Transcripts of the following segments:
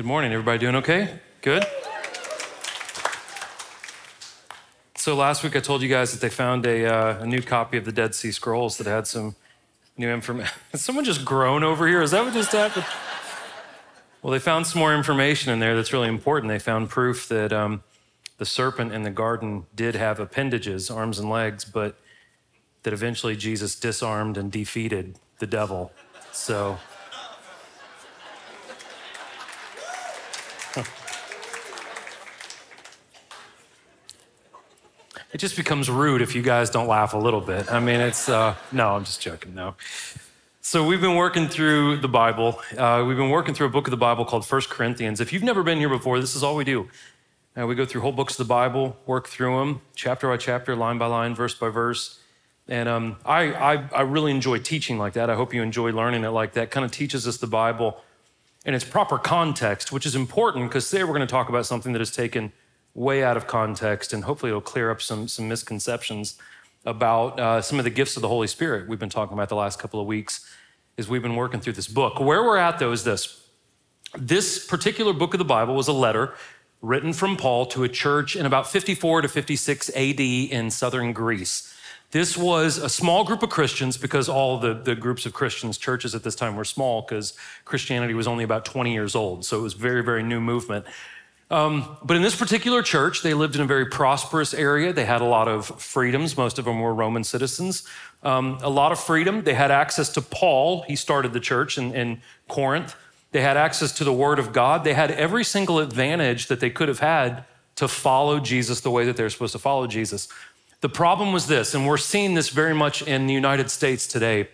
Good morning. Everybody doing okay? Good? So last week I told you guys that they found a, uh, a new copy of the Dead Sea Scrolls that had some new information. someone just groan over here? Is that what just happened? well, they found some more information in there that's really important. They found proof that um, the serpent in the garden did have appendages, arms and legs, but that eventually Jesus disarmed and defeated the devil. So it just becomes rude if you guys don't laugh a little bit. I mean, it's, uh, no, I'm just joking, no. So we've been working through the Bible. Uh, we've been working through a book of the Bible called First Corinthians. If you've never been here before, this is all we do. Uh, we go through whole books of the Bible, work through them, chapter by chapter, line by line, verse by verse. And um, I, I, I really enjoy teaching like that. I hope you enjoy learning it like that. Kind of teaches us the Bible in its proper context, which is important because today we're going to talk about something that is taken way out of context, and hopefully it'll clear up some, some misconceptions about uh, some of the gifts of the Holy Spirit we've been talking about the last couple of weeks as we've been working through this book. Where we're at, though, is this. This particular book of the Bible was a letter written from Paul to a church in about 54 to 56 AD in southern Greece. This was a small group of Christians because all the, the groups of Christians, churches at this time were small because Christianity was only about 20 years old. So it was very, very new movement. Um, but in this particular church, they lived in a very prosperous area. They had a lot of freedoms. Most of them were Roman citizens. Um, a lot of freedom. They had access to Paul. He started the church in, in Corinth. They had access to the Word of God. They had every single advantage that they could have had to follow Jesus the way that they're supposed to follow Jesus. The problem was this, and we're seeing this very much in the United States today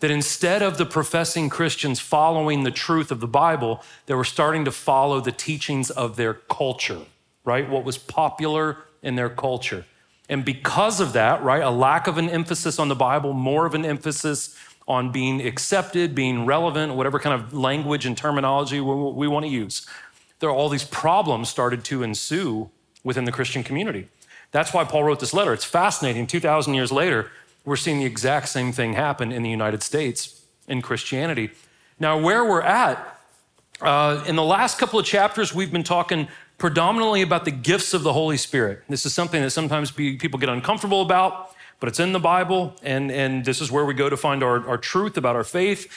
that instead of the professing Christians following the truth of the Bible, they were starting to follow the teachings of their culture, right? What was popular in their culture. And because of that, right, a lack of an emphasis on the Bible, more of an emphasis on being accepted, being relevant, whatever kind of language and terminology we, want to use. There are all these problems started to ensue within the Christian community. That's why Paul wrote this letter. It's fascinating. 2,000 years later, we're seeing the exact same thing happen in the United States in Christianity. Now, where we're at, uh, in the last couple of chapters, we've been talking predominantly about the gifts of the Holy Spirit. This is something that sometimes people get uncomfortable about, but it's in the Bible, and, and this is where we go to find our, our truth about our faith.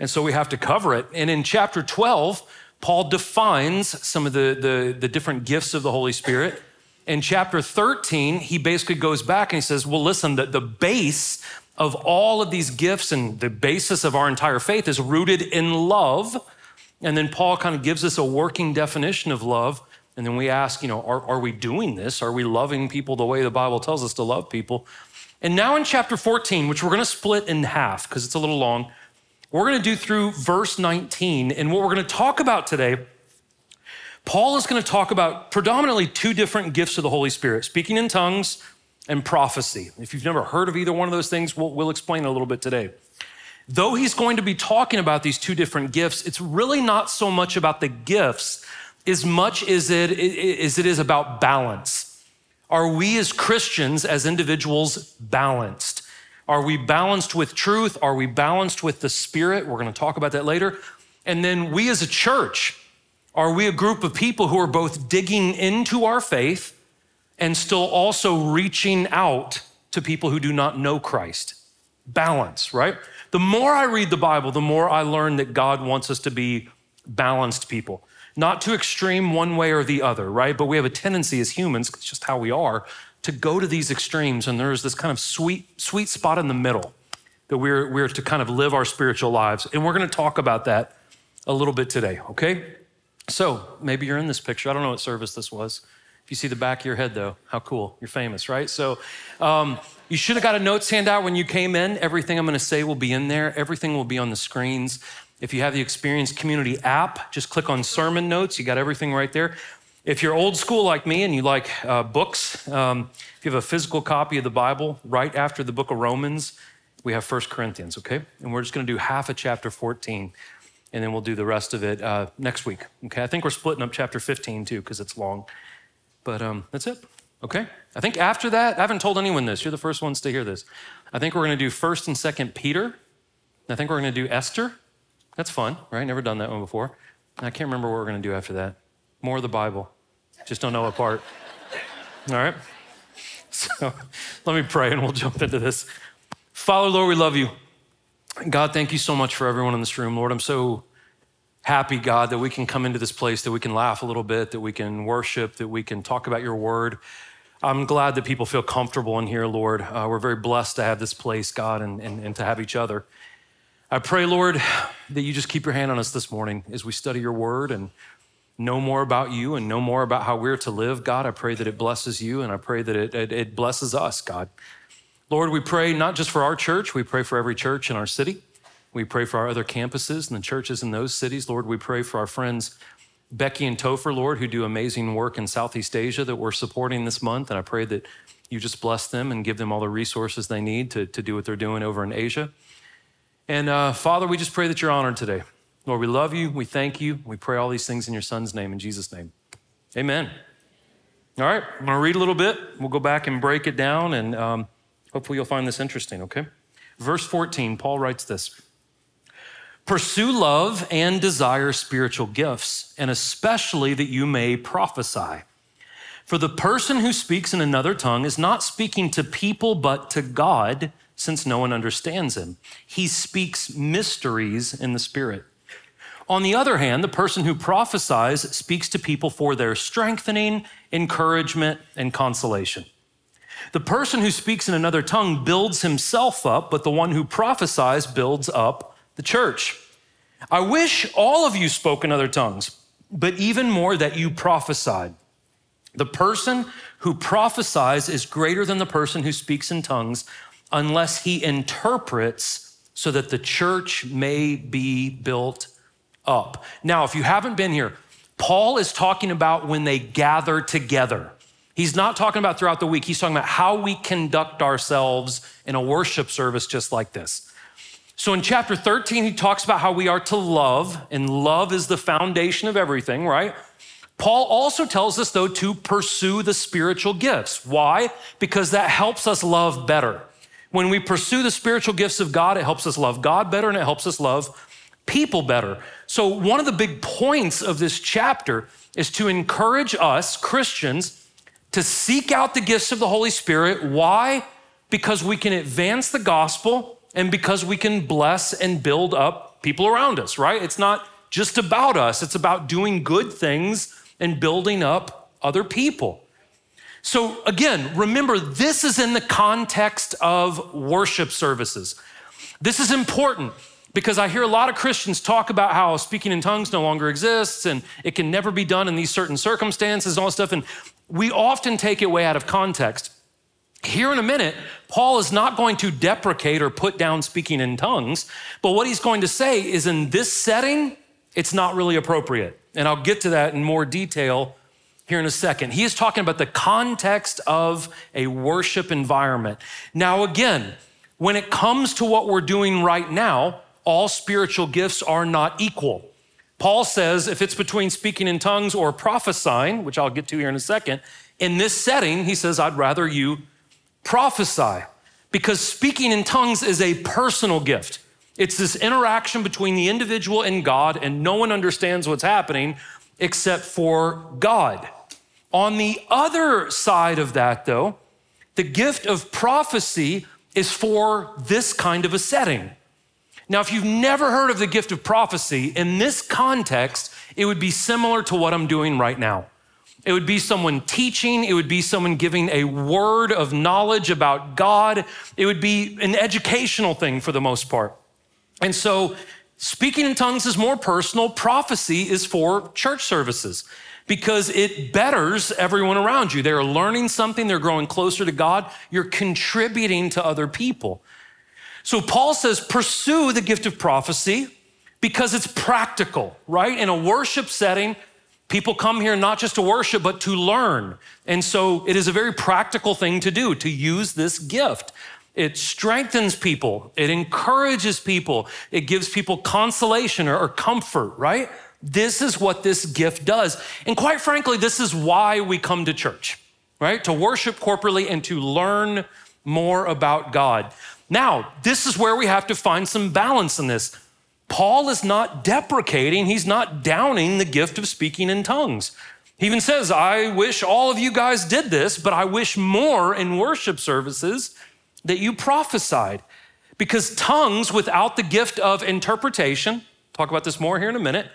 And so we have to cover it. And in chapter 12, Paul defines some of the, the, the different gifts of the Holy Spirit in chapter 13, he basically goes back and he says, Well, listen, the, the base of all of these gifts and the basis of our entire faith is rooted in love. And then Paul kind of gives us a working definition of love. And then we ask, you know, are, are we doing this? Are we loving people the way the Bible tells us to love people? And now in chapter 14, which we're going to split in half because it's a little long, we're going to do through verse 19. And what we're going to talk about today Paul is going to talk about predominantly two different gifts of the Holy Spirit speaking in tongues and prophecy. If you've never heard of either one of those things, we'll, we'll explain a little bit today. Though he's going to be talking about these two different gifts, it's really not so much about the gifts as much as it, as it is about balance. Are we as Christians, as individuals, balanced? Are we balanced with truth? Are we balanced with the Spirit? We're going to talk about that later. And then we as a church, are we a group of people who are both digging into our faith and still also reaching out to people who do not know Christ? Balance, right? The more I read the Bible, the more I learn that God wants us to be balanced people. Not too extreme one way or the other, right? But we have a tendency as humans, it's just how we are, to go to these extremes. And there's this kind of sweet, sweet spot in the middle that we're, we're to kind of live our spiritual lives. And we're going to talk about that a little bit today, okay? So maybe you're in this picture. I don't know what service this was. If you see the back of your head, though, how cool. You're famous, right? So um, you should have got a notes handout when you came in. Everything I'm going to say will be in there, everything will be on the screens. If you have the Experience Community app, just click on sermon notes. You got everything right there. If you're old school like me and you like uh, books, um, if you have a physical copy of the Bible, right after the book of Romans, we have First Corinthians, okay? And we're just going to do half of chapter 14 and then we'll do the rest of it uh, next week. Okay, I think we're splitting up chapter 15 too because it's long. But um, that's it. Okay, I think after that, I haven't told anyone this. You're the first ones to hear this. I think we're going to do First and Second Peter. I think we're going to do Esther. That's fun, right? Never done that one before. I can't remember what we're going to do after that. More of the Bible. Just don't know what part. All right? So let me pray and we'll jump into this. Father, Lord, we love you. God, thank you so much for everyone in this room. Lord, I'm so happy, God, that we can come into this place, that we can laugh a little bit, that we can worship, that we can talk about your word. I'm glad that people feel comfortable in here, Lord. Uh, we're very blessed to have this place, God, and, and, and to have each other. I pray, Lord, that you just keep your hand on us this morning as we study your word and know more about you and know more about how we're to live. God, I pray that it blesses you and I pray that it, it, it blesses us, God. Lord, we pray not just for our church, we pray for every church in our city. We pray for our other campuses and the churches in those cities. Lord, we pray for our friends Becky and Topher, Lord, who do amazing work in Southeast Asia that we're supporting this month. And I pray that you just bless them and give them all the resources they need to, to do what they're doing over in Asia. And uh, Father, we just pray that you're honored today. Lord, we love you. We thank you. We pray all these things in your son's name, in Jesus' name. Amen. All right, I'm going to read a little bit. We'll go back and break it down, and um, hopefully you'll find this interesting, okay? Verse 14, Paul writes this Pursue love and desire spiritual gifts, and especially that you may prophesy. For the person who speaks in another tongue is not speaking to people, but to God since no one understands him. He speaks mysteries in the Spirit. On the other hand, the person who prophesies speaks to people for their strengthening, encouragement, and consolation. The person who speaks in another tongue builds himself up, but the one who prophesies builds up the church. I wish all of you spoke in other tongues, but even more that you prophesied. The person who prophesies is greater than the person who speaks in tongues unless he interprets so that the church may be built up. Now, if you haven't been here, Paul is talking about when they gather together. He's not talking about throughout the week. He's talking about how we conduct ourselves in a worship service just like this. So in chapter 13, he talks about how we are to love, and love is the foundation of everything, right? Paul also tells us, though, to pursue the spiritual gifts. Why? Because that helps us love better. When we pursue the spiritual gifts of God, it helps us love God better and it helps us love people better. So, one of the big points of this chapter is to encourage us, Christians, to seek out the gifts of the Holy Spirit. Why? Because we can advance the gospel and because we can bless and build up people around us, right? It's not just about us, it's about doing good things and building up other people. So, again, remember, this is in the context of worship services. This is important because I hear a lot of Christians talk about how speaking in tongues no longer exists and it can never be done in these certain circumstances and all this stuff. And we often take it way out of context. Here in a minute, Paul is not going to deprecate or put down speaking in tongues, but what he's going to say is in this setting, it's not really appropriate. And I'll get to that in more detail here in a second. He is talking about the context of a worship environment. Now, again, when it comes to what we're doing right now, all spiritual gifts are not equal. Paul says if it's between speaking in tongues or prophesying, which I'll get to here in a second, in this setting, he says, I'd rather you prophesy because speaking in tongues is a personal gift. It's this interaction between the individual and God, and no one understands what's happening except for God. On the other side of that, though, the gift of prophecy is for this kind of a setting. Now, if you've never heard of the gift of prophecy, in this context, it would be similar to what I'm doing right now. It would be someone teaching, it would be someone giving a word of knowledge about God, it would be an educational thing for the most part. And so, speaking in tongues is more personal, prophecy is for church services because it betters everyone around you. They're learning something, they're growing closer to God, you're contributing to other people. So Paul says, pursue the gift of prophecy because it's practical, right? In a worship setting, people come here not just to worship, but to learn. And so it is a very practical thing to do, to use this gift. It strengthens people, it encourages people, it gives people consolation or, or comfort, right? This is what this gift does. And quite frankly, this is why we come to church, right? To worship corporately and to learn more about God. Now, this is where we have to find some balance in this Paul is not deprecating, he's not downing the gift of speaking in tongues. He even says, I wish all of you guys did this, but I wish more in worship services that you prophesied. Because tongues without the gift of interpretation, talk about this more here in a minute,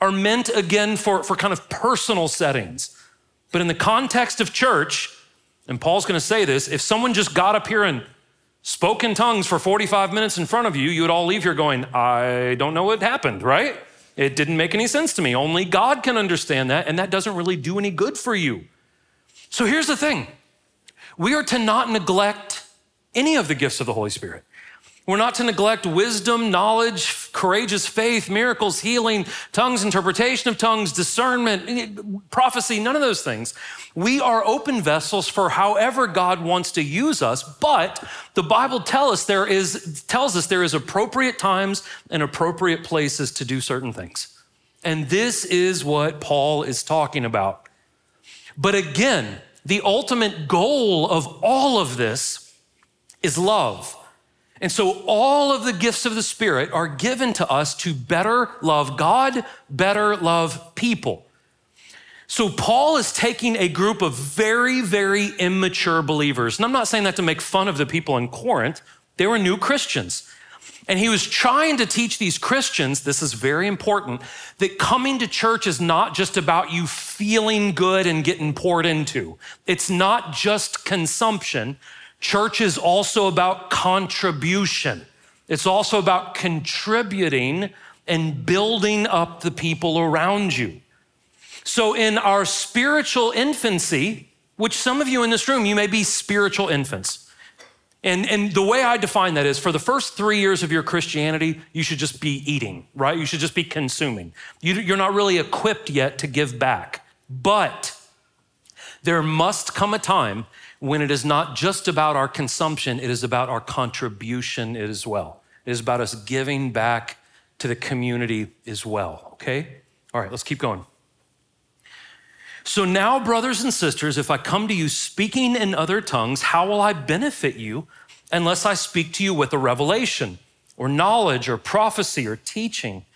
are meant again for, for kind of personal settings. But in the context of church, and Paul's gonna say this, if someone just got up here and spoke in tongues for 45 minutes in front of you, you would all leave here going, I don't know what happened, right? It didn't make any sense to me. Only God can understand that, and that doesn't really do any good for you. So here's the thing we are to not neglect any of the gifts of the Holy Spirit. We're not to neglect wisdom, knowledge, courageous faith, miracles, healing, tongues, interpretation of tongues, discernment, eh, prophecy, none of those things. We are open vessels for however God wants to use us, but the Bible tell us there is, tells us there is appropriate times and appropriate places to do certain things. And this is what Paul is talking about. But again, the ultimate goal of all of this is love. And so all of the gifts of the Spirit are given to us to better love God, better love people. So Paul is taking a group of very, very immature believers. And I'm not saying that to make fun of the people in Corinth, they were new Christians. And he was trying to teach these Christians, this is very important, that coming to church is not just about you feeling good and getting poured into. It's not just consumption. Church is also about contribution. It's also about contributing and building up the people around you. So, in our spiritual infancy, which some of you in this room, you may be spiritual infants. And, and the way I define that is for the first three years of your Christianity, you should just be eating, right? You should just be consuming. You, you're not really equipped yet to give back. But there must come a time when it is not just about our consumption, it is about our contribution as well. It is about us giving back to the community as well, okay? All right, let's keep going. So now, brothers and sisters, if I come to you speaking in other tongues, how will I benefit you unless I speak to you with a revelation or knowledge or prophecy or teaching?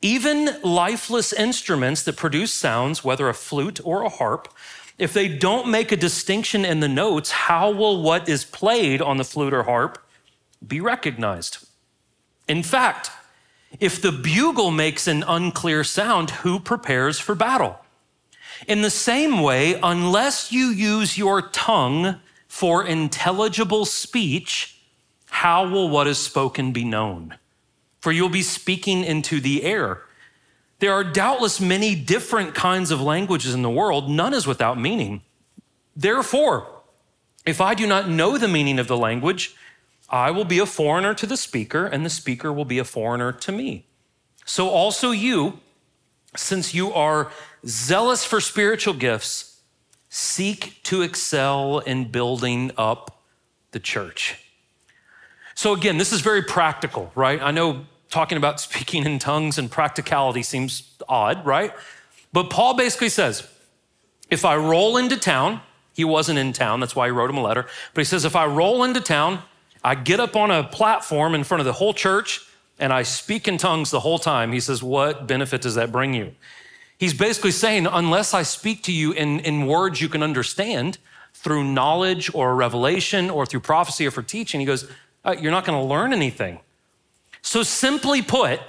Even lifeless instruments that produce sounds, whether a flute or a harp, if they don't make a distinction in the notes, how will what is played on the flute or harp be recognized? In fact, if the bugle makes an unclear sound, who prepares for battle? In the same way, unless you use your tongue for intelligible speech, how will what is spoken be known? For you'll be speaking into the air. There are doubtless many different kinds of languages in the world, none is without meaning. Therefore, if I do not know the meaning of the language, I will be a foreigner to the speaker, and the speaker will be a foreigner to me. So also you, since you are zealous for spiritual gifts, seek to excel in building up the church. So, again, this is very practical, right? I know talking about speaking in tongues and practicality seems odd, right? But Paul basically says, if I roll into town, he wasn't in town, that's why he wrote him a letter, but he says, if I roll into town, I get up on a platform in front of the whole church and I speak in tongues the whole time. He says, what benefit does that bring you? He's basically saying, unless I speak to you in, in words you can understand through knowledge or revelation or through prophecy or for teaching, he goes, uh, you're not going to learn anything. So, simply put,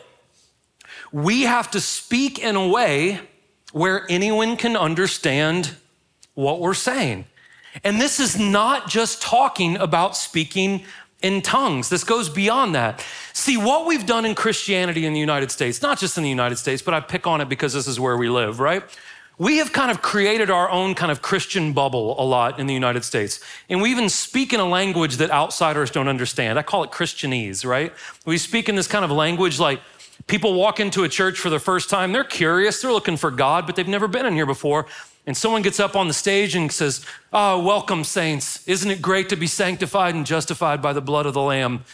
we have to speak in a way where anyone can understand what we're saying. And this is not just talking about speaking in tongues. This goes beyond that. See, what we've done in Christianity in the United States, not just in the United States, but I pick on it because this is where we live, right? We have kind of created our own kind of Christian bubble a lot in the United States. And we even speak in a language that outsiders don't understand. I call it Christianese, right? We speak in this kind of language like people walk into a church for the first time, they're curious, they're looking for God, but they've never been in here before. And someone gets up on the stage and says, Oh, welcome, saints. Isn't it great to be sanctified and justified by the blood of the Lamb?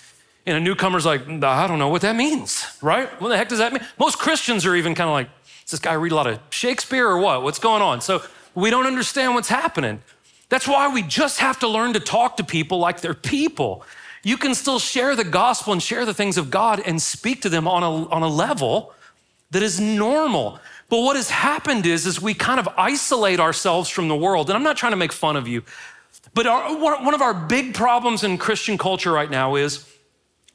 And a newcomer's like, I don't know what that means, right? What the heck does that mean? Most Christians are even kind of like, does this guy read a lot of Shakespeare or what? What's going on? So we don't understand what's happening. That's why we just have to learn to talk to people like they're people. You can still share the gospel and share the things of God and speak to them on a, on a level that is normal. But what has happened is, is we kind of isolate ourselves from the world. And I'm not trying to make fun of you, but our, one of our big problems in Christian culture right now is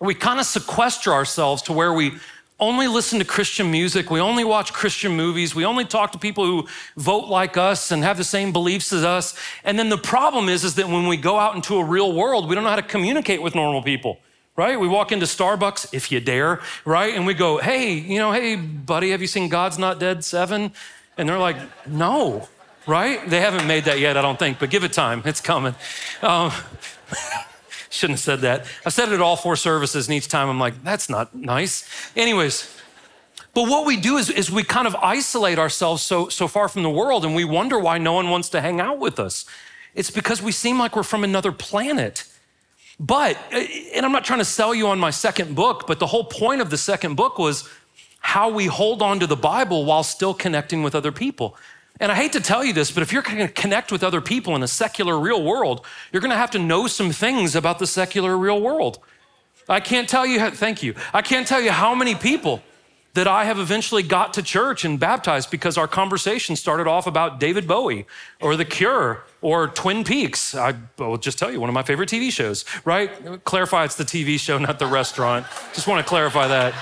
we kind of sequester ourselves to where we only listen to Christian music, we only watch Christian movies, we only talk to people who vote like us and have the same beliefs as us. And then the problem is, is that when we go out into a real world, we don't know how to communicate with normal people right? We walk into Starbucks, if you dare, right? And we go, hey, you know, hey, buddy, have you seen God's Not Dead 7? And they're like, no, right? They haven't made that yet, I don't think, but give it time, it's coming. Um, shouldn't have said that. I've said it at all four services, and each time I'm like, that's not nice. Anyways, but what we do is, is we kind of isolate ourselves so, so far from the world, and we wonder why no one wants to hang out with us. It's because we seem like we're from another planet. But, eh, and I'm not trying to sell you on my second book, but the whole point of the second book was how we hold on to the Bible while still connecting with other people. And I hate to tell you this, but if you're going to connect with other people in a secular real world, you're going to have to know some things about the secular real world. I can't tell you, thank you. I can't tell you how many people that I have eventually got to church and baptized because our conversation started off about David Bowie or The Cure or Twin Peaks. I will just tell you, one of my favorite TV shows, right? Clarify it's the TV show, not the restaurant. Just want to clarify that.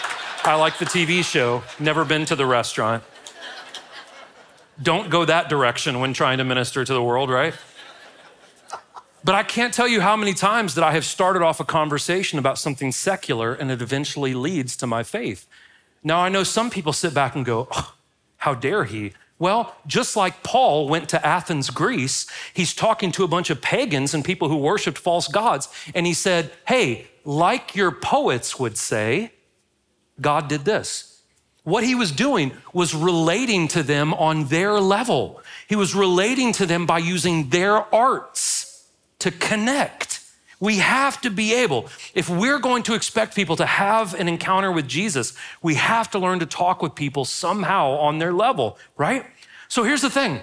I like the TV show, never been to the restaurant. Don't go that direction when trying to minister to the world, right? But I can't tell you how many times that I have started off a conversation about something secular and it eventually leads to my faith. Now, I know some people sit back and go, oh, How dare he? Well, just like Paul went to Athens, Greece, he's talking to a bunch of pagans and people who worshiped false gods. And he said, Hey, like your poets would say, God did this. What he was doing was relating to them on their level. He was relating to them by using their arts to connect. We have to be able, if we're going to expect people to have an encounter with Jesus, we have to learn to talk with people somehow on their level, right? So here's the thing.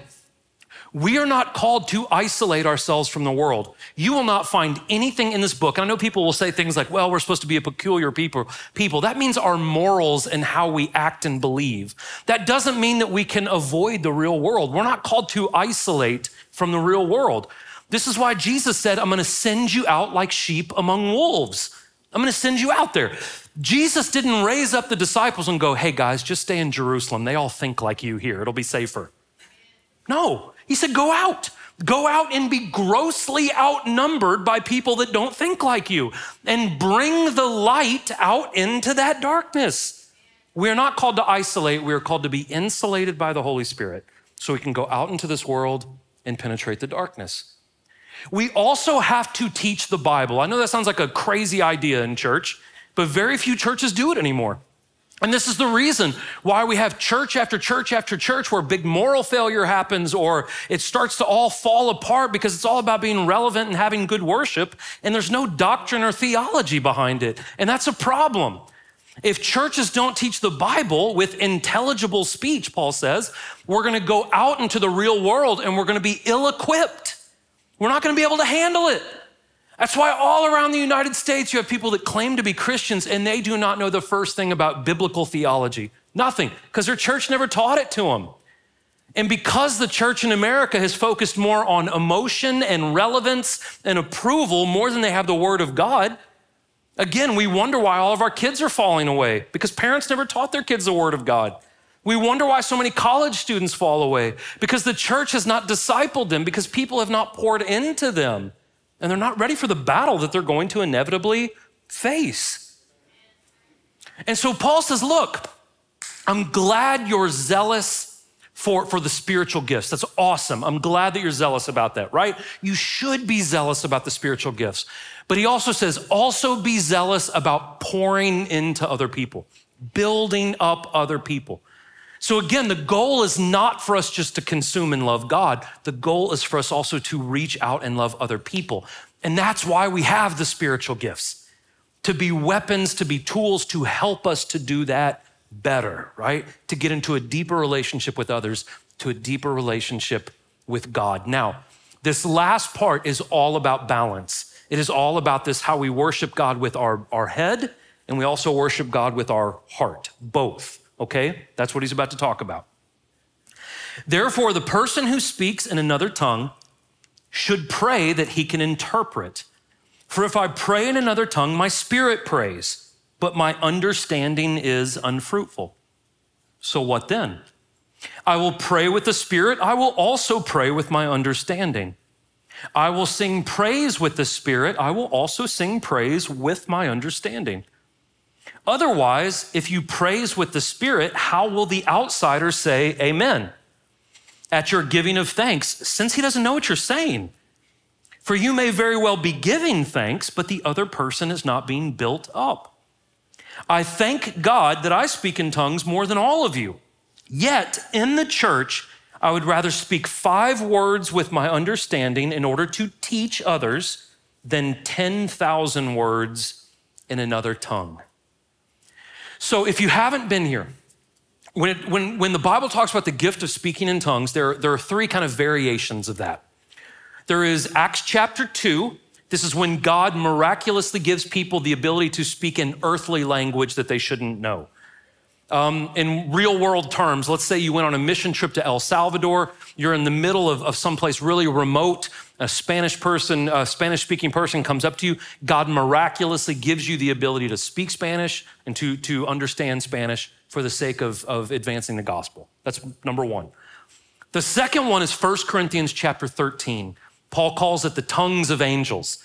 We are not called to isolate ourselves from the world. You will not find anything in this book. I know people will say things like, well, we're supposed to be a peculiar people. people. That means our morals and how we act and believe. That doesn't mean that we can avoid the real world. We're not called to isolate from the real world. This is why Jesus said, I'm gonna send you out like sheep among wolves. I'm gonna send you out there. Jesus didn't raise up the disciples and go, hey guys, just stay in Jerusalem. They all think like you here, it'll be safer. No, he said, go out. Go out and be grossly outnumbered by people that don't think like you and bring the light out into that darkness. We're not called to isolate, we're called to be insulated by the Holy Spirit so we can go out into this world and penetrate the darkness. We also have to teach the Bible. I know that sounds like a crazy idea in church, but very few churches do it anymore. And this is the reason why we have church after church after church where big moral failure happens or it starts to all fall apart because it's all about being relevant and having good worship, and there's no doctrine or theology behind it. And that's a problem. If churches don't teach the Bible with intelligible speech, Paul says, we're gonna go out into the real world and we're gonna be ill equipped. We're not going to be able to handle it. That's why all around the United States, you have people that claim to be Christians and they do not know the first thing about biblical theology. Nothing, because their church never taught it to them. And because the church in America has focused more on emotion and relevance and approval more than they have the Word of God, again, we wonder why all of our kids are falling away because parents never taught their kids the Word of God. We wonder why so many college students fall away because the church has not discipled them, because people have not poured into them, and they're not ready for the battle that they're going to inevitably face. And so Paul says, Look, I'm glad you're zealous for, for the spiritual gifts. That's awesome. I'm glad that you're zealous about that, right? You should be zealous about the spiritual gifts. But he also says, also be zealous about pouring into other people, building up other people. So, again, the goal is not for us just to consume and love God. The goal is for us also to reach out and love other people. And that's why we have the spiritual gifts to be weapons, to be tools to help us to do that better, right? To get into a deeper relationship with others, to a deeper relationship with God. Now, this last part is all about balance. It is all about this how we worship God with our, our head and we also worship God with our heart, both. Okay? That's what he's about to talk about. Therefore, the person who speaks in another tongue should pray that he can interpret. For if I pray in another tongue, my spirit prays, but my understanding is unfruitful. So what then? I will pray with the spirit, I will also pray with my understanding. I will sing praise with the spirit, I will also sing praise with my understanding. Otherwise, if you praise with the spirit, how will the outsider say amen? at your giving of thanks, since he doesn't know what you're saying. For you may very well be giving thanks, but the other person is not being built up. I thank God that I speak in tongues more than all of you. Yet in the church, I would rather speak five words with my understanding in order to teach others than 10,000 words in another tongue. So if you haven't been here, when, it, when, when the Bible talks about the gift of speaking in tongues, there, there are three kind of variations of that. There is Acts chapter 2. This is when God miraculously gives people the ability to speak an earthly language that they shouldn't know. Um, in real world terms, let's say you went on a mission trip to El Salvador, you're in the middle of, of someplace really remote, a Spanish person, a Spanish speaking person comes up to you, God miraculously gives you the ability to speak Spanish and to, to understand Spanish for the sake of, of advancing the gospel. That's number one. The second one is 1 Corinthians chapter 13. Paul calls it the tongues of angels.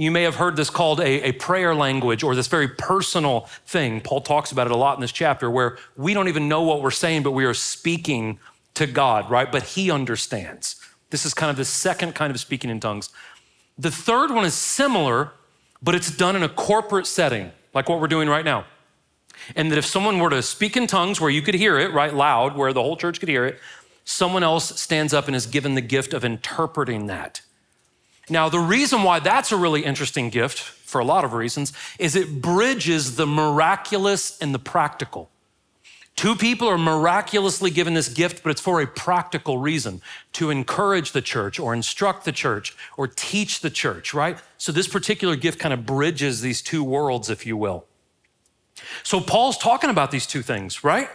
You may have heard this called a, a, prayer language or this very personal thing. Paul talks about it a lot in this chapter where we don't even know what we're saying, but we are speaking to God, right? But He understands. This is kind of the second kind of speaking in tongues. The third one is similar, but it's done in a corporate setting, like what we're doing right now. And that if someone were to speak in tongues where you could hear it, right, loud, where the whole church could hear it, someone else stands up and is given the gift of interpreting that. Now, the reason why that's a really interesting gift, for a lot of reasons, is it bridges the miraculous and the practical. Two people are miraculously given this gift, but it's for a practical reason to encourage the church or instruct the church or teach the church, right? So, this particular gift kind of bridges these two worlds, if you will. So Paul's talking about these two things, right?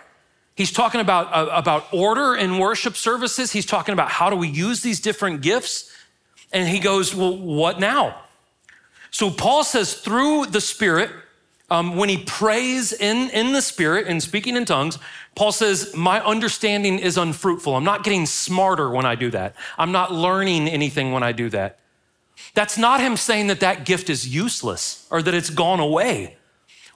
He's talking about, uh, about order in worship services. He's talking about how do we use these different gifts. And he goes, Well, what now? So Paul says, through the Spirit, um, when he prays in, in the Spirit and speaking in tongues, Paul says, My understanding is unfruitful. I'm not getting smarter when I do that. I'm not learning anything when I do that. That's not him saying that that gift is useless or that it's gone away.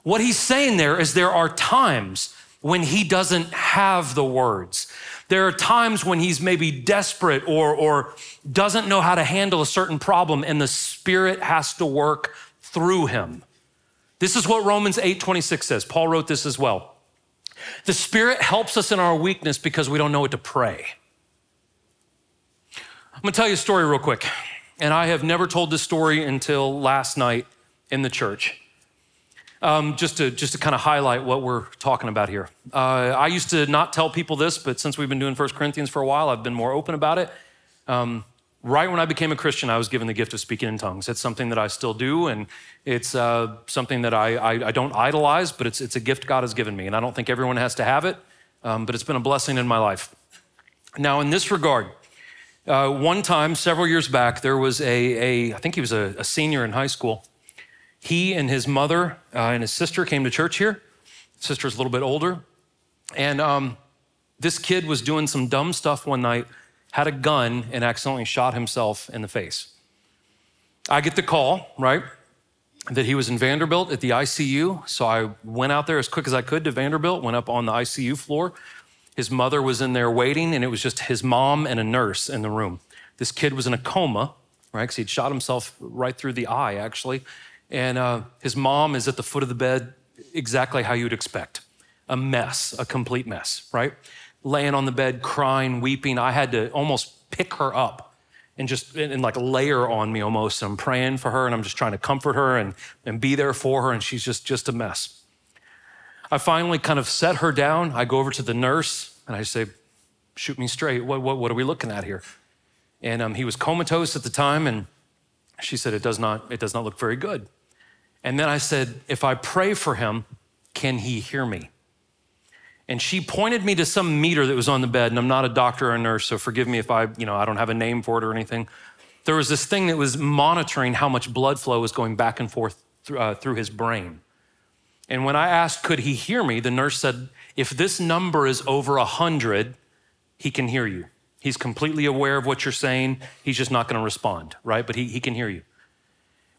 What he's saying there is there are times when he doesn't have the words. There are times when he's maybe desperate or, or doesn't know how to handle a certain problem, and the Spirit has to work through him. This is what Romans 8 26 says. Paul wrote this as well. The Spirit helps us in our weakness because we don't know what to pray. I'm gonna tell you a story real quick. And I have never told this story until last night in the church. Um, just to just to kind of highlight what we're talking about here. Uh, I used to not tell people this, but since we've been doing First Corinthians for a while, I've been more open about it. Um, right when I became a Christian, I was given the gift of speaking in tongues. It's something that I still do, and it's uh, something that I, I, I, don't idolize, but it's, it's a gift God has given me. And I don't think everyone has to have it, um, but it's been a blessing in my life. Now, in this regard, uh, one time, several years back, there was a, a I think he was a, a senior in high school, he and his mother uh, and his sister came to church here. Sister's a little bit older. And um, this kid was doing some dumb stuff one night, had a gun, and accidentally shot himself in the face. I get the call, right, that he was in Vanderbilt at the ICU. So I went out there as quick as I could to Vanderbilt, went up on the ICU floor. His mother was in there waiting, and it was just his mom and a nurse in the room. This kid was in a coma, right, because he'd shot himself right through the eye, actually. And uh, his mom is at the foot of the bed, exactly how you'd expect a mess, a complete mess, right? Laying on the bed, crying, weeping. I had to almost pick her up and just and like layer on me almost. I'm praying for her and I'm just trying to comfort her and, and be there for her, and she's just just a mess. I finally kind of set her down. I go over to the nurse and I say, shoot me straight. What, what, what are we looking at here? And um, he was comatose at the time, and She said, It does not, it does not look very good. And then I said, If I pray for him, can he hear me? And she pointed me to some meter that was on the bed, and I'm not a doctor or a nurse, so forgive me if I, you know, I don't have a name for it or anything. There was this thing that was monitoring how much blood flow was going back and forth through, uh, through his brain. And when I asked, could he hear me, the nurse said, if this number is over 100, he can hear you. He's completely aware of what you're saying. He's just not going to respond, right? But he, he can hear you.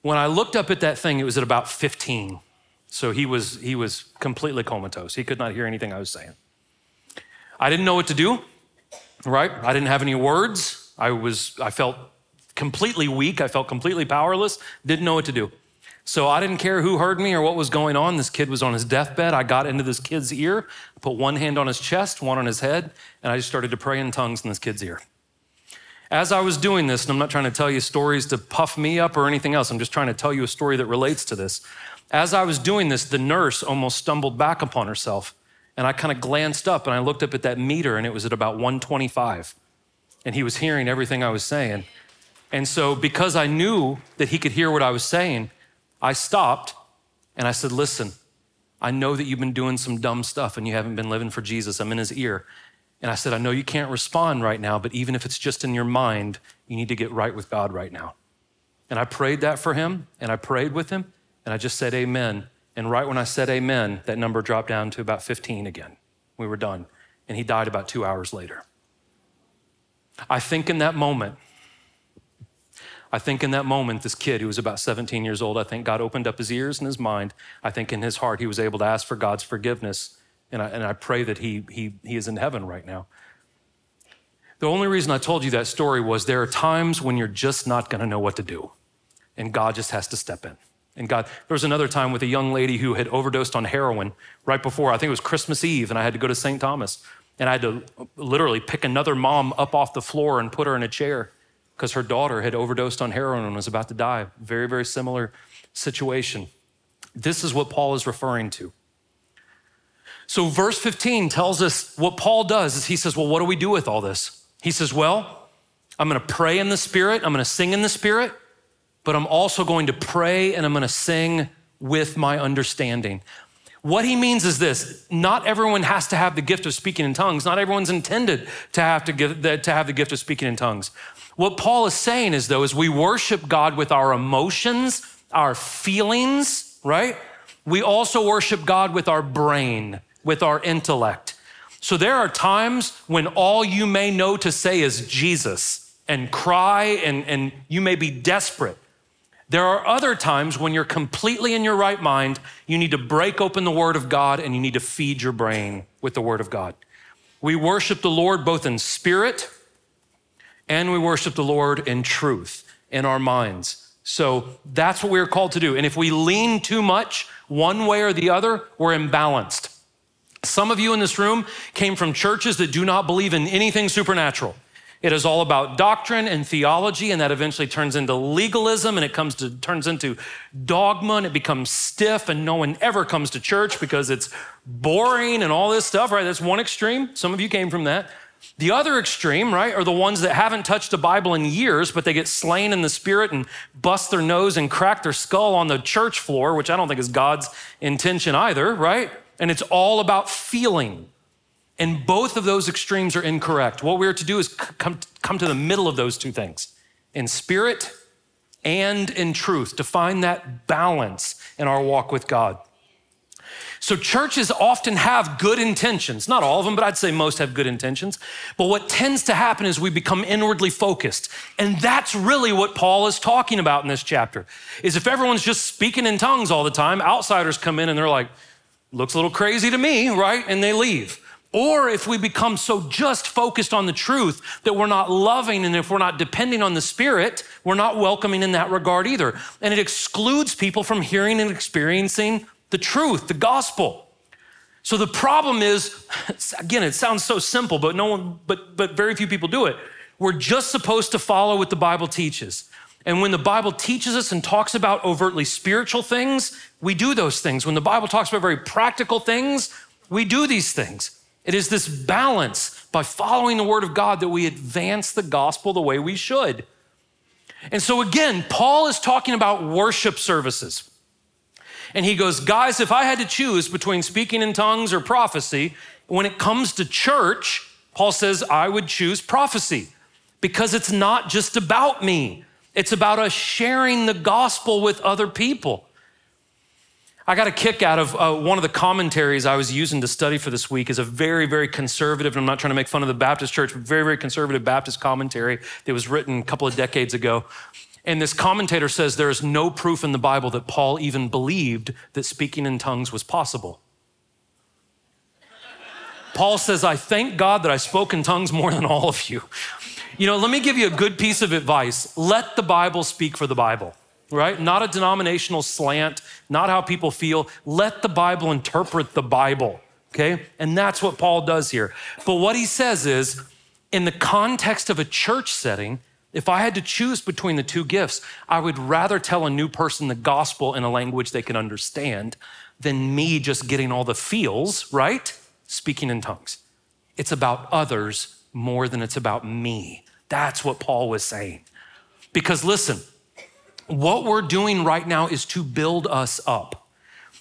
When I looked up at that thing, it was at about 15. So he was, he was completely comatose. He could not hear anything I was saying. I didn't know what to do, right? I didn't have any words. I was, I felt completely weak. I felt completely powerless. Didn't know what to do. So I didn't care who heard me or what was going on. This kid was on his deathbed. I got into this kid's ear, put one hand on his chest, one on his head, and I just started to pray in tongues in this kid's ear. As I was doing this, and I'm not trying to tell you stories to puff me up or anything else, I'm just trying to tell you a story that relates to this. As I was doing this, the nurse almost stumbled back upon herself. And I kind of glanced up and I looked up at that meter and it was at about 125. And he was hearing everything I was saying. And so, because I knew that he could hear what I was saying, I stopped and I said, Listen, I know that you've been doing some dumb stuff and you haven't been living for Jesus. I'm in his ear. And I said, I know you can't respond right now, but even if it's just in your mind, you need to get right with God right now. And I prayed that for him and I prayed with him and I just said amen. And right when I said amen, that number dropped down to about 15 again. We were done. And he died about two hours later. I think in that moment, I think in that moment, this kid who was about 17 years old, I think God opened up his ears and his mind. I think in his heart, he was able to ask for God's forgiveness and I, and I pray that he, he, he is in heaven right now. The only reason I told you that story was there are times when you're just not going to know what to do, and God just has to step in. And God, there was another time with a young lady who had overdosed on heroin right before, I think it was Christmas Eve, and I had to go to St. Thomas. And I had to literally pick another mom up off the floor and put her in a chair because her daughter had overdosed on heroin and was about to die. Very, very similar situation. This is what Paul is referring to. So, verse 15 tells us what Paul does is he says, Well, what do we do with all this? He says, Well, I'm gonna pray in the Spirit, I'm gonna sing in the Spirit, but I'm also going to pray and I'm gonna sing with my understanding. What he means is this not everyone has to have the gift of speaking in tongues, not everyone's intended to have, to, give, to have the gift of speaking in tongues. What Paul is saying is, though, is we worship God with our emotions, our feelings, right? We also worship God with our brain with our intellect. So there are times when all you may know to say is Jesus and cry and, and you may be desperate. There are other times when you're completely in your right mind, you need to break open the Word of God and you need to feed your brain with the Word of God. We worship the Lord both in spirit and we worship the Lord in truth in our minds. So that's what we're called to do. And if we lean too much one way or the other, we're imbalanced. Some of you in this room came from churches that do not believe in anything supernatural. It is all about doctrine and theology, and that eventually turns into legalism and it comes to turns into dogma and it becomes stiff, and no one ever comes to church because it's boring and all this stuff, right? That's one extreme. Some of you came from that. The other extreme, right, are the ones that haven't touched a Bible in years, but they get slain in the spirit and bust their nose and crack their skull on the church floor, which I don't think is God's intention either, right? And it's all about feeling. And both of those extremes are incorrect. What we're to do is come, come to the middle of those two things in spirit and in truth, to find that balance in our walk with God. So, churches often have good intentions. Not all of them, but I'd say most have good intentions. But what tends to happen is we become inwardly focused. And that's really what Paul is talking about in this chapter. Is if everyone's just speaking in tongues all the time, outsiders come in and they're like, looks a little crazy to me, right? And they leave. Or if we become so just focused on the truth that we're not loving and if we're not depending on the Spirit, we're not welcoming in that regard either. And it excludes people from hearing and experiencing the truth, the gospel. So the problem is, again, it sounds so simple, but no one, but but very few people do it. We're just supposed to follow what the Bible teaches. And when the Bible teaches us and talks about overtly spiritual things, we do those things. When the Bible talks about very practical things, we do these things. It is this balance by following the Word of God that we advance the gospel the way we should. And so, again, Paul is talking about worship services. And he goes, Guys, if I had to choose between speaking in tongues or prophecy, when it comes to church, Paul says, I would choose prophecy because it's not just about me, it's about us sharing the gospel with other people. I got a kick out of uh, one of the commentaries I was using to study for this week is a very, very conservative, and I'm not trying to make fun of the Baptist church, but very, very conservative Baptist commentary that was written a couple of decades ago. And this commentator says there is no proof in the Bible that Paul even believed that speaking in tongues was possible. Paul says, I thank God that I spoke in tongues more than all of you. You know, let me give you a good piece of advice. Let the Bible speak for the Bible, right? Not a denominational slant, not how people feel. Let the Bible interpret the Bible, okay? And that's what Paul does here. But what he says is, in the context of a church setting, if I had to choose between the two gifts, I would rather tell a new person the gospel in a language they can understand than me just getting all the feels, right? Speaking in tongues. It's about others more than it's about me. That's what Paul was saying. Because listen, what we're doing right now is to build us up.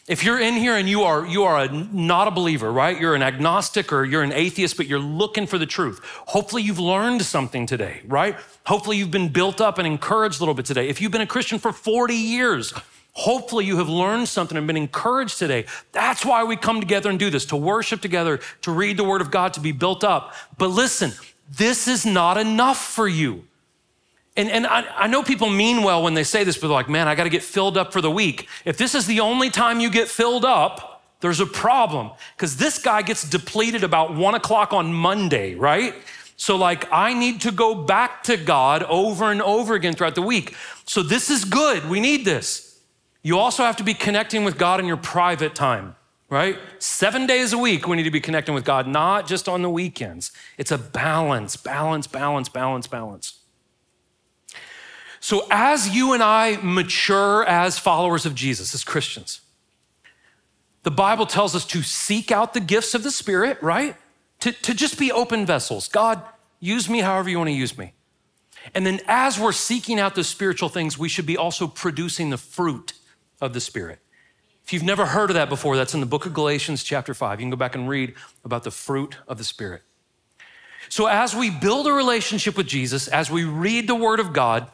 If you're in here and you are you are a, not a believer, right? You're an agnostic or you're an atheist, but you're looking for the truth. Hopefully you've learned something today, right? Hopefully you've been built up and encouraged a little bit today. If you've been a Christian for 40 years, hopefully you have learned something and been encouraged today. That's why we come together and do this, to worship together, to read the word of God, to be built up. But listen, this is not enough for you. And, and I, I know people mean well when they say this, but they're like, man, I got to get filled up for the week. If this is the only time you get filled up, there's a problem because this guy gets depleted about one o'clock on Monday, right? So, like, I need to go back to God over and over again throughout the week. So, this is good. We need this. You also have to be connecting with God in your private time right? Seven days a week, we need to be connecting with God, not just on the weekends. It's a balance, balance, balance, balance, balance. So, as you and I mature as followers of Jesus, as Christians, the Bible tells us to seek out the gifts of the Spirit, right? To, to just be open vessels. God, use me however you want to use me. And then, as we're seeking out the spiritual things, we should be also producing the fruit of the Spirit. If you've never heard of that before, that's in the book of Galatians, chapter 5. You can go back and read about the fruit of the Spirit. So, as we build a relationship with Jesus, as we read the Word of God,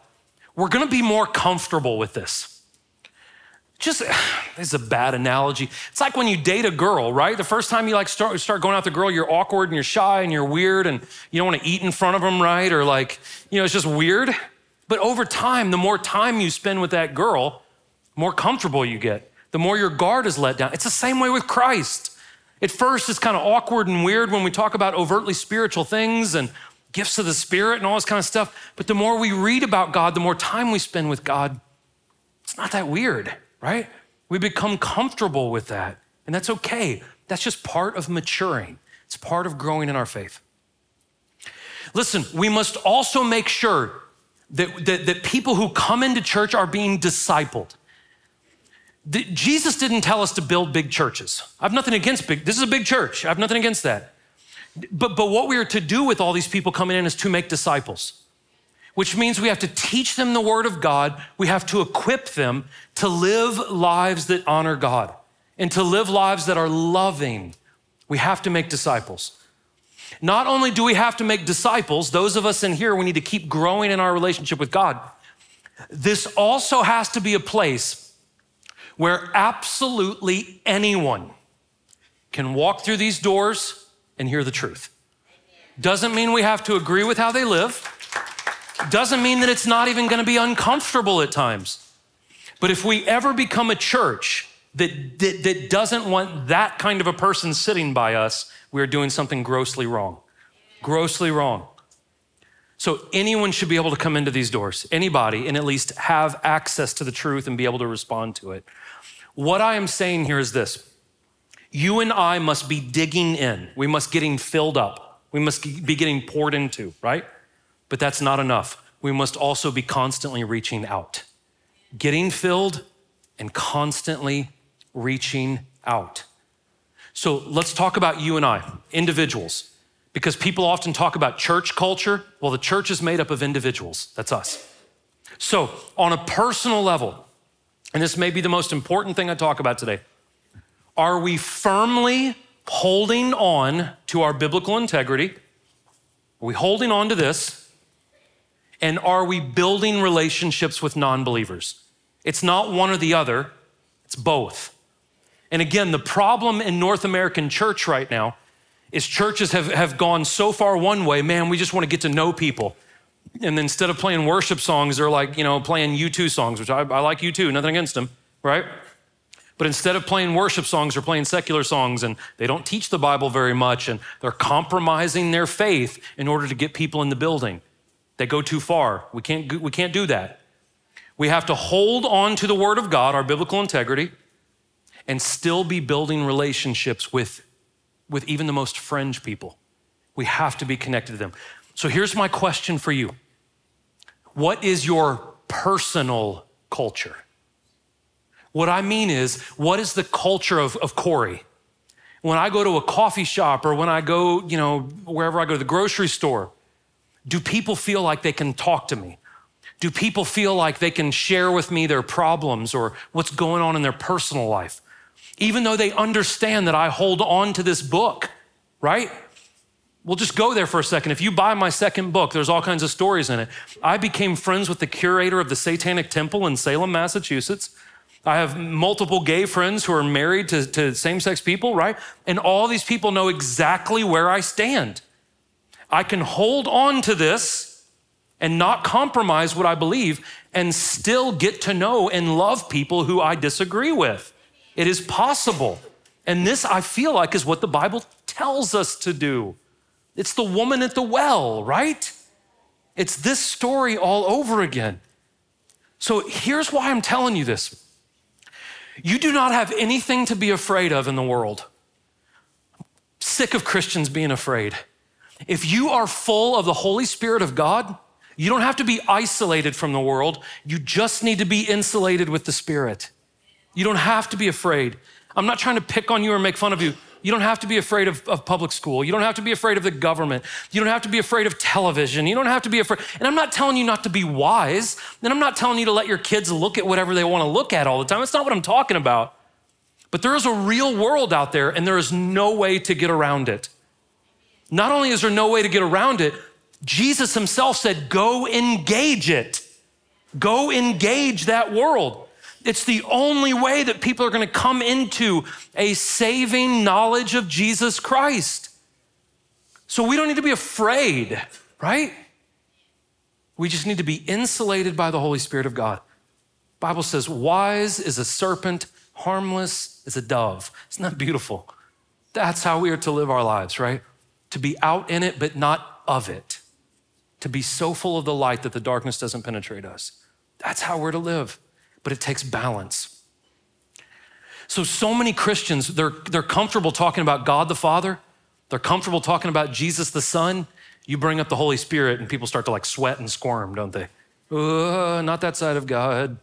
we're gonna be more comfortable with this. Just, this is a bad analogy. It's like when you date a girl, right? The first time you like start, start going out with a girl, you're awkward and you're shy and you're weird and you don't wanna eat in front of them, right? Or like, you know, it's just weird. But over time, the more time you spend with that girl, more comfortable you get the more your guard is let down. It's the same way with Christ. At first, it's kind of awkward and weird when we talk about overtly spiritual things and gifts of the Spirit and all this kind of stuff. But the more we read about God, the more time we spend with God, it's not that weird, right? We become comfortable with that. And that's okay. That's just part of maturing, it's part of growing in our faith. Listen, we must also make sure that, that, that people who come into church are being discipled. Jesus didn't tell us to build big churches. I have nothing against big, this is a big church. I have nothing against that. But, but what we are to do with all these people coming in is to make disciples, which means we have to teach them the word of God. We have to equip them to live lives that honor God and to live lives that are loving. We have to make disciples. Not only do we have to make disciples, those of us in here, we need to keep growing in our relationship with God. This also has to be a place where absolutely anyone can walk through these doors and hear the truth. Doesn't mean we have to agree with how they live. Doesn't mean that it's not even going to be uncomfortable at times. But if we ever become a church that, that, that, doesn't want that kind of a person sitting by us, we're doing something grossly wrong. Grossly wrong. So anyone should be able to come into these doors, anybody, and at least have access to the truth and be able to respond to it. What I am saying here is this you and I must be digging in, we must getting filled up, we must be getting poured into, right? But that's not enough. We must also be constantly reaching out, getting filled and constantly reaching out. So let's talk about you and I, individuals, because people often talk about church culture. Well, the church is made up of individuals. That's us. So, on a personal level, and this may be the most important thing I talk about today, are we firmly holding on to our biblical integrity? Are we holding on to this? And are we building relationships with non believers? It's not one or the other, it's both. And again, the problem in North American church right now is churches have, have gone so far one way, man, we just want to get to know people. And instead of playing worship songs, they're like, you know, playing U2 songs, which I, I like U2, nothing against them, right? But instead of playing worship songs, they're playing secular songs, and they don't teach the Bible very much, and they're compromising their faith in order to get people in the building. They go too far. We can't, we can't do that. We have to hold on to the Word of God, our biblical integrity, and still be building relationships with, with even the most fringe people. We have to be connected to them. So here's my question for you What is your personal culture? What I mean is, what is the culture of, of Corey? When I go to a coffee shop or when I go, you know, wherever I go to the grocery store, do people feel like they can talk to me? Do people feel like they can share with me their problems or what's going on in their personal life? Even though they understand that I hold on to this book, right? We'll just go there for a second. If you buy my second book, there's all kinds of stories in it. I became friends with the curator of the Satanic Temple in Salem, Massachusetts. I have multiple gay friends who are married to, to same sex people, right? And all these people know exactly where I stand. I can hold on to this and not compromise what I believe and still get to know and love people who I disagree with. It is possible. And this, I feel like, is what the Bible tells us to do. It's the woman at the well, right? It's this story all over again. So here's why I'm telling you this you do not have anything to be afraid of in the world. sick of Christians being afraid. If you are full of the Holy Spirit of God, you don't have to be isolated from the world. You just need to be insulated with the Spirit. You don't have to be afraid. I'm not trying to pick on you or make fun of you. You don't have to be afraid of, of, public school. You don't have to be afraid of the government. You don't have to be afraid of television. You don't have to be afraid. And I'm not telling you not to be wise. And I'm not telling you to let your kids look at whatever they want to look at all the time. That's not what I'm talking about. But there is a real world out there, and there is no way to get around it. Not only is there no way to get around it, Jesus himself said, Go engage it. Go engage that world. It's the only way that people are going to come into a saving knowledge of Jesus Christ. So we don't need to be afraid, right? We just need to be insulated by the Holy Spirit of God. Bible says, wise is a serpent, harmless is a dove. Isn't that beautiful? That's how we are to live our lives, right? To be out in it, but not of it. To be so full of the light that the darkness doesn't penetrate us. That's how we're to live but it takes balance. So, so many Christians, they're, they're comfortable talking about God the Father, they're comfortable talking about Jesus the Son. You bring up the Holy Spirit, and people start to like sweat and squirm, don't they? Uh, not that side of God.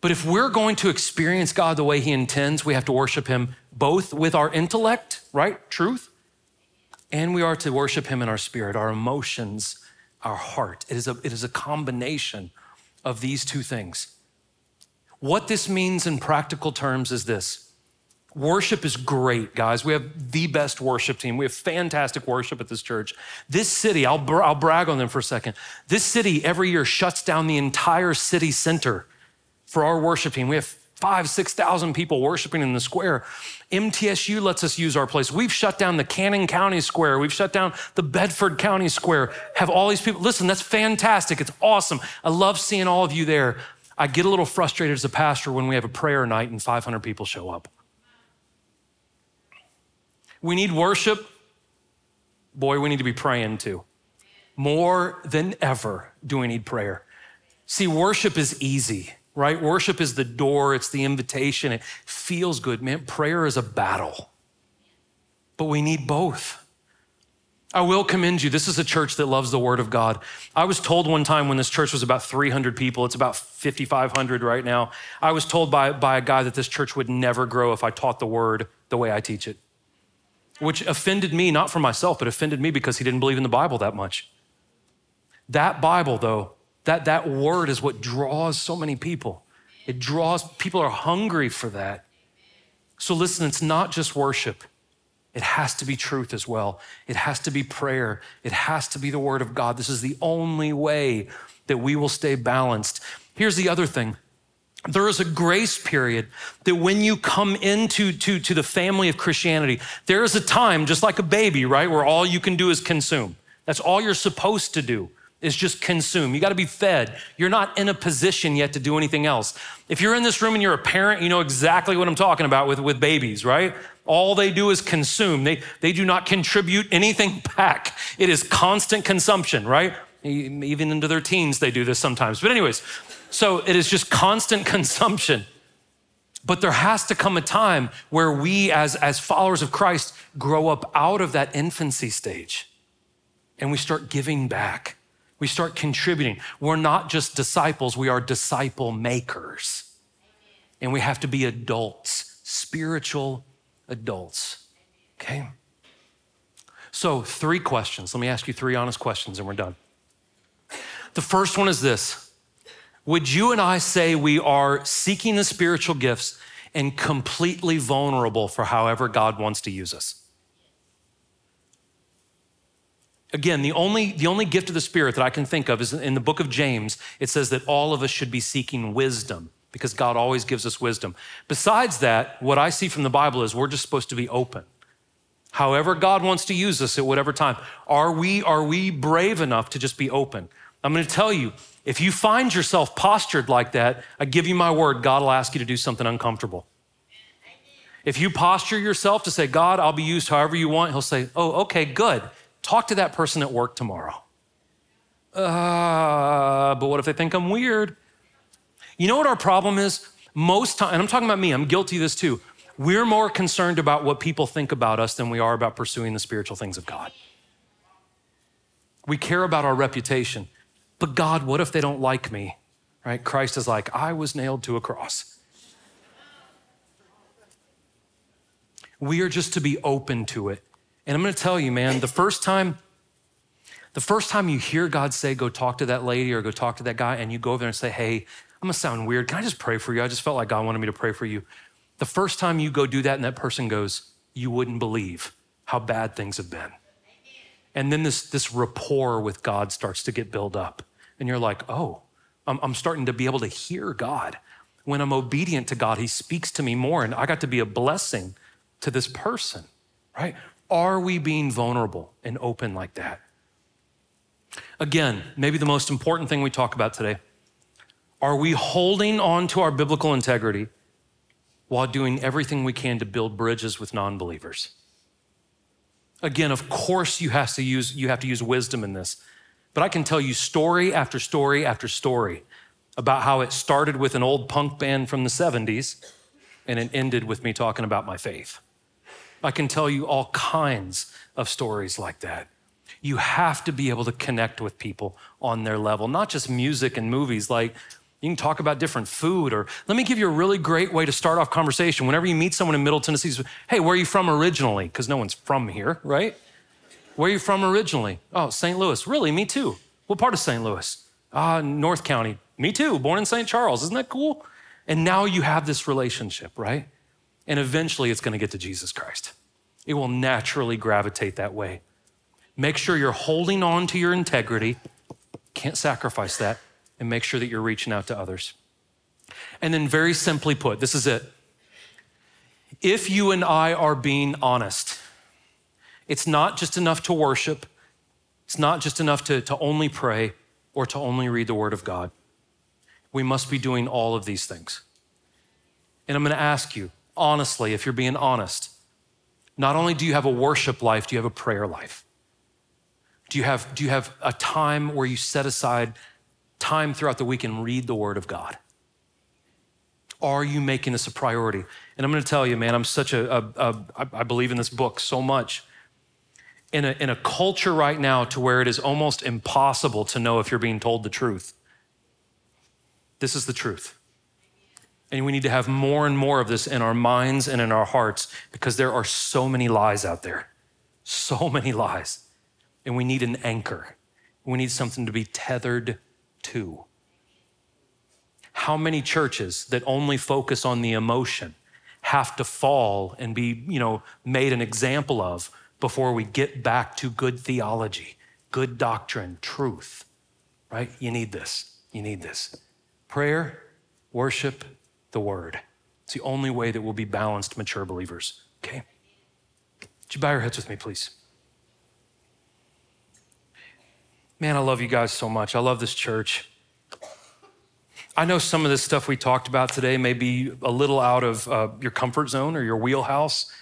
But if we're going to experience God the way He intends, we have to worship Him both with our intellect, right? Truth. And we are to worship Him in our spirit, our emotions, our heart. It is a, it is a combination of these two things. What this means in practical terms is this Worship is great, guys. We have the best worship team. We have fantastic worship at this church. This city, I'll, I'll brag on them for a second. This city every year shuts down the entire city center for our worship team. We have five, 6,000 people worshiping in the square. MTSU lets us use our place. We've shut down the Cannon County Square. We've shut down the Bedford County Square. Have all these people. Listen, that's fantastic. It's awesome. I love seeing all of you there. I get a little frustrated as a pastor when we have a prayer night and 500 people show up. We need worship. Boy, we need to be praying too. More than ever do we need prayer. See, worship is easy right? Worship is the door, it's the invitation. It feels good. Man, prayer is a battle. But we need both. I will commend you. This is a church that loves the Word of God. I was told one time when this church was about 300 people, it's about 5,500 right now. I was told by, by a guy that this church would never grow if I taught the Word the way I teach it, which offended me, not for myself, but offended me because he didn't believe in the Bible that much. That Bible, though, That, that word is what draws so many people. It draws, people are hungry for that. So listen, it's not just worship. It has to be truth as well. It has to be prayer. It has to be the word of God. This is the only way that we will stay balanced. Here's the other thing. There is a grace period that when you come into to, to the family of Christianity, there is a time, just like a baby, right, where all you can do is consume. That's all you're supposed to do is just consume. You got to be fed. You're not in a position yet to do anything else. If you're in this room and you're a parent, you know exactly what I'm talking about with, with babies, right? All they do is consume. They, they do not contribute anything back. It is constant consumption, right? Even into their teens, they do this sometimes. But, anyways, so it is just constant consumption. But there has to come a time where we, as, as followers of Christ, grow up out of that infancy stage and we start giving back we start contributing. We're not just disciples, we are disciple makers. And we have to be adults, spiritual adults. Okay? So, three questions. Let me ask you three honest questions and we're done. The first one is this Would you and I say we are seeking the spiritual gifts and completely vulnerable for however God wants to use us? Again, the only, the only gift of the Spirit that I can think of is in the book of James, it says that all of us should be seeking wisdom because God always gives us wisdom. Besides that, what I see from the Bible is we're just supposed to be open. However, God wants to use us at whatever time. Are we, are we brave enough to just be open? I'm going to tell you, if you find yourself postured like that, I give you my word, God will ask you to do something uncomfortable. If you posture yourself to say, God, I'll be used however you want, He'll say, Oh, okay, good. Talk to that person at work tomorrow. Uh, but what if they think I'm weird? You know what our problem is? Most time, and I'm talking about me, I'm guilty of this too. We're more concerned about what people think about us than we are about pursuing the spiritual things of God. We care about our reputation. But God, what if they don't like me? Right? Christ is like, I was nailed to a cross. We are just to be open to it. And I'm going to tell you, man, the first time, the first time you hear God say, go talk to that lady or go talk to that guy, and you go over there and say, hey, I'm going to sound weird. Can I just pray for you? I just felt like God wanted me to pray for you. The first time you go do that and that person goes, you wouldn't believe how bad things have been. And then this, this rapport with God starts to get built up. And you're like, oh, I'm, I'm starting to be able to hear God. When I'm obedient to God, He speaks to me more, and I got to be a blessing to this person, right? Are we being vulnerable and open like that? Again, maybe the most important thing we talk about today. Are we holding on to our biblical integrity while doing everything we can to build bridges with non believers? Again, of course, you have, to use, you have to use wisdom in this, but I can tell you story after story after story about how it started with an old punk band from the 70s and it ended with me talking about my faith. I can tell you all kinds of stories like that. You have to be able to connect with people on their level, not just music and movies. Like you can talk about different food, or let me give you a really great way to start off conversation. Whenever you meet someone in Middle Tennessee, hey, where are you from originally? Because no one's from here, right? Where are you from originally? Oh, St. Louis. Really? Me too. What part of St. Louis? Ah, uh, North County. Me too. Born in St. Charles. Isn't that cool? And now you have this relationship, right? And eventually it's going to get to Jesus Christ. It will naturally gravitate that way. Make sure you're holding on to your integrity, can't sacrifice that, and make sure that you're reaching out to others. And then, very simply put, this is it. If you and I are being honest, it's not just enough to worship, it's not just enough to, to only pray or to only read the Word of God. We must be doing all of these things. And I'm going to ask you, honestly, if you're being honest, not only do you have a worship life, do you have a prayer life? Do you have, do you have a time where you set aside time throughout the week and read the Word of God? Are you making this a priority? And I'm going to tell you, man, I'm such a, a, a I believe in this book so much. In a, in a culture right now to where it is almost impossible to know if you're being told the truth, this is the truth. And we need to have more and more of this in our minds and in our hearts because there are so many lies out there. So many lies. And we need an anchor. We need something to be tethered to. How many churches that only focus on the emotion have to fall and be, you know, made an example of before we get back to good theology, good doctrine, truth, right? You need this. You need this. Prayer, worship, the word. It's the only way that we'll be balanced, mature believers, okay? Would you bow your heads with me, please? Man, I love you guys so much. I love this church. I know some of this stuff we talked about today may be a little out of uh, your comfort zone or your wheelhouse,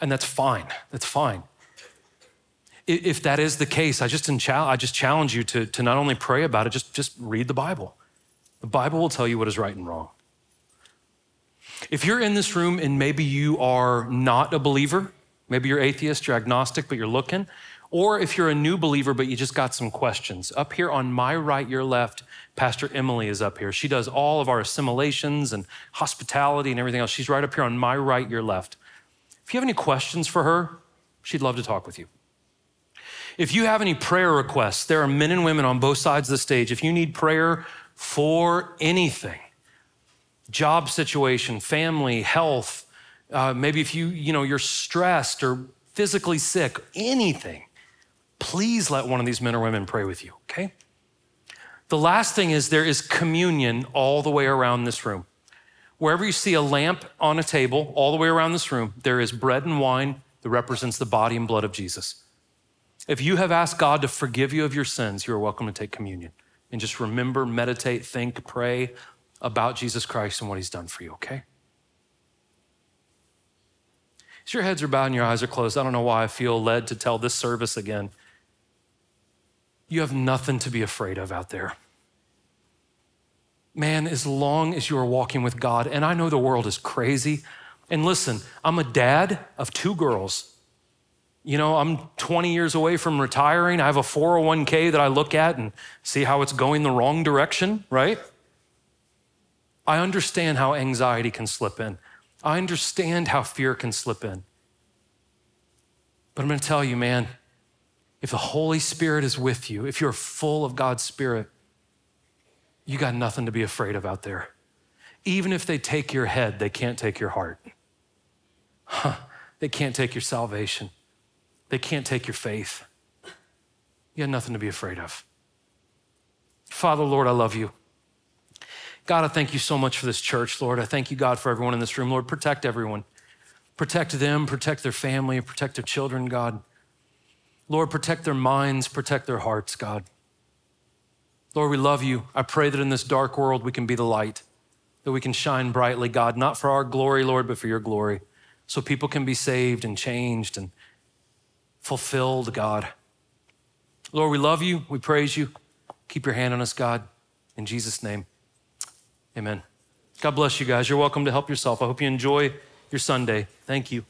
and that's fine. That's fine. If that is the case, I just, I just challenge you to, to not only pray about it, just, just read the Bible. The Bible will tell you what is right and wrong. If you're in this room and maybe you are not a believer, maybe you're atheist, you're agnostic, but you're looking, or if you're a new believer, but you just got some questions, up here on my right, your left, Pastor Emily is up here. She does all of our assimilations and hospitality and everything else. She's right up here on my right, your left. If you have any questions for her, she'd love to talk with you. If you have any prayer requests, there are men and women on both sides of the stage. If you need prayer for anything, job situation, family, health, uh, maybe if you, you know, you're stressed or physically sick, anything, please let one of these men or women pray with you, okay? The last thing is there is communion all the way around this room. Wherever you see a lamp on a table, all the way around this room, there is bread and wine that represents the body and blood of Jesus. If you have asked God to forgive you of your sins, you are welcome to take communion. And just remember, meditate, think, pray about Jesus Christ and what he's done for you, okay? As your heads are bowed and your eyes are closed, I don't know why I feel led to tell this service again. You have nothing to be afraid of out there. Man, as long as you are walking with God, and I know the world is crazy. And listen, I'm a dad of two girls. You know, I'm 20 years away from retiring. I have a 401k that I look at and see how it's going the wrong direction, right? I understand how anxiety can slip in. I understand how fear can slip in. But I'm going to tell you, man, if the Holy Spirit is with you, if you're full of God's Spirit, you got nothing to be afraid of out there. Even if they take your head, they can't take your heart. Huh. They can't take your salvation. They can't take your faith. You got nothing to be afraid of. Father, Lord, I love you. God, I thank you so much for this church, Lord. I thank you, God, for everyone in this room. Lord, protect everyone. Protect them, protect their family, protect their children, God. Lord, protect their minds, protect their hearts, God. Lord, we love you. I pray that in this dark world we can be the light, that we can shine brightly, God, not for our glory, Lord, but for your glory, so people can be saved and changed and fulfilled, God. Lord, we love you. We praise you. Keep your hand on us, God. In Jesus' name, amen. God bless you guys. You're welcome to help yourself. I hope you enjoy your Sunday. Thank you.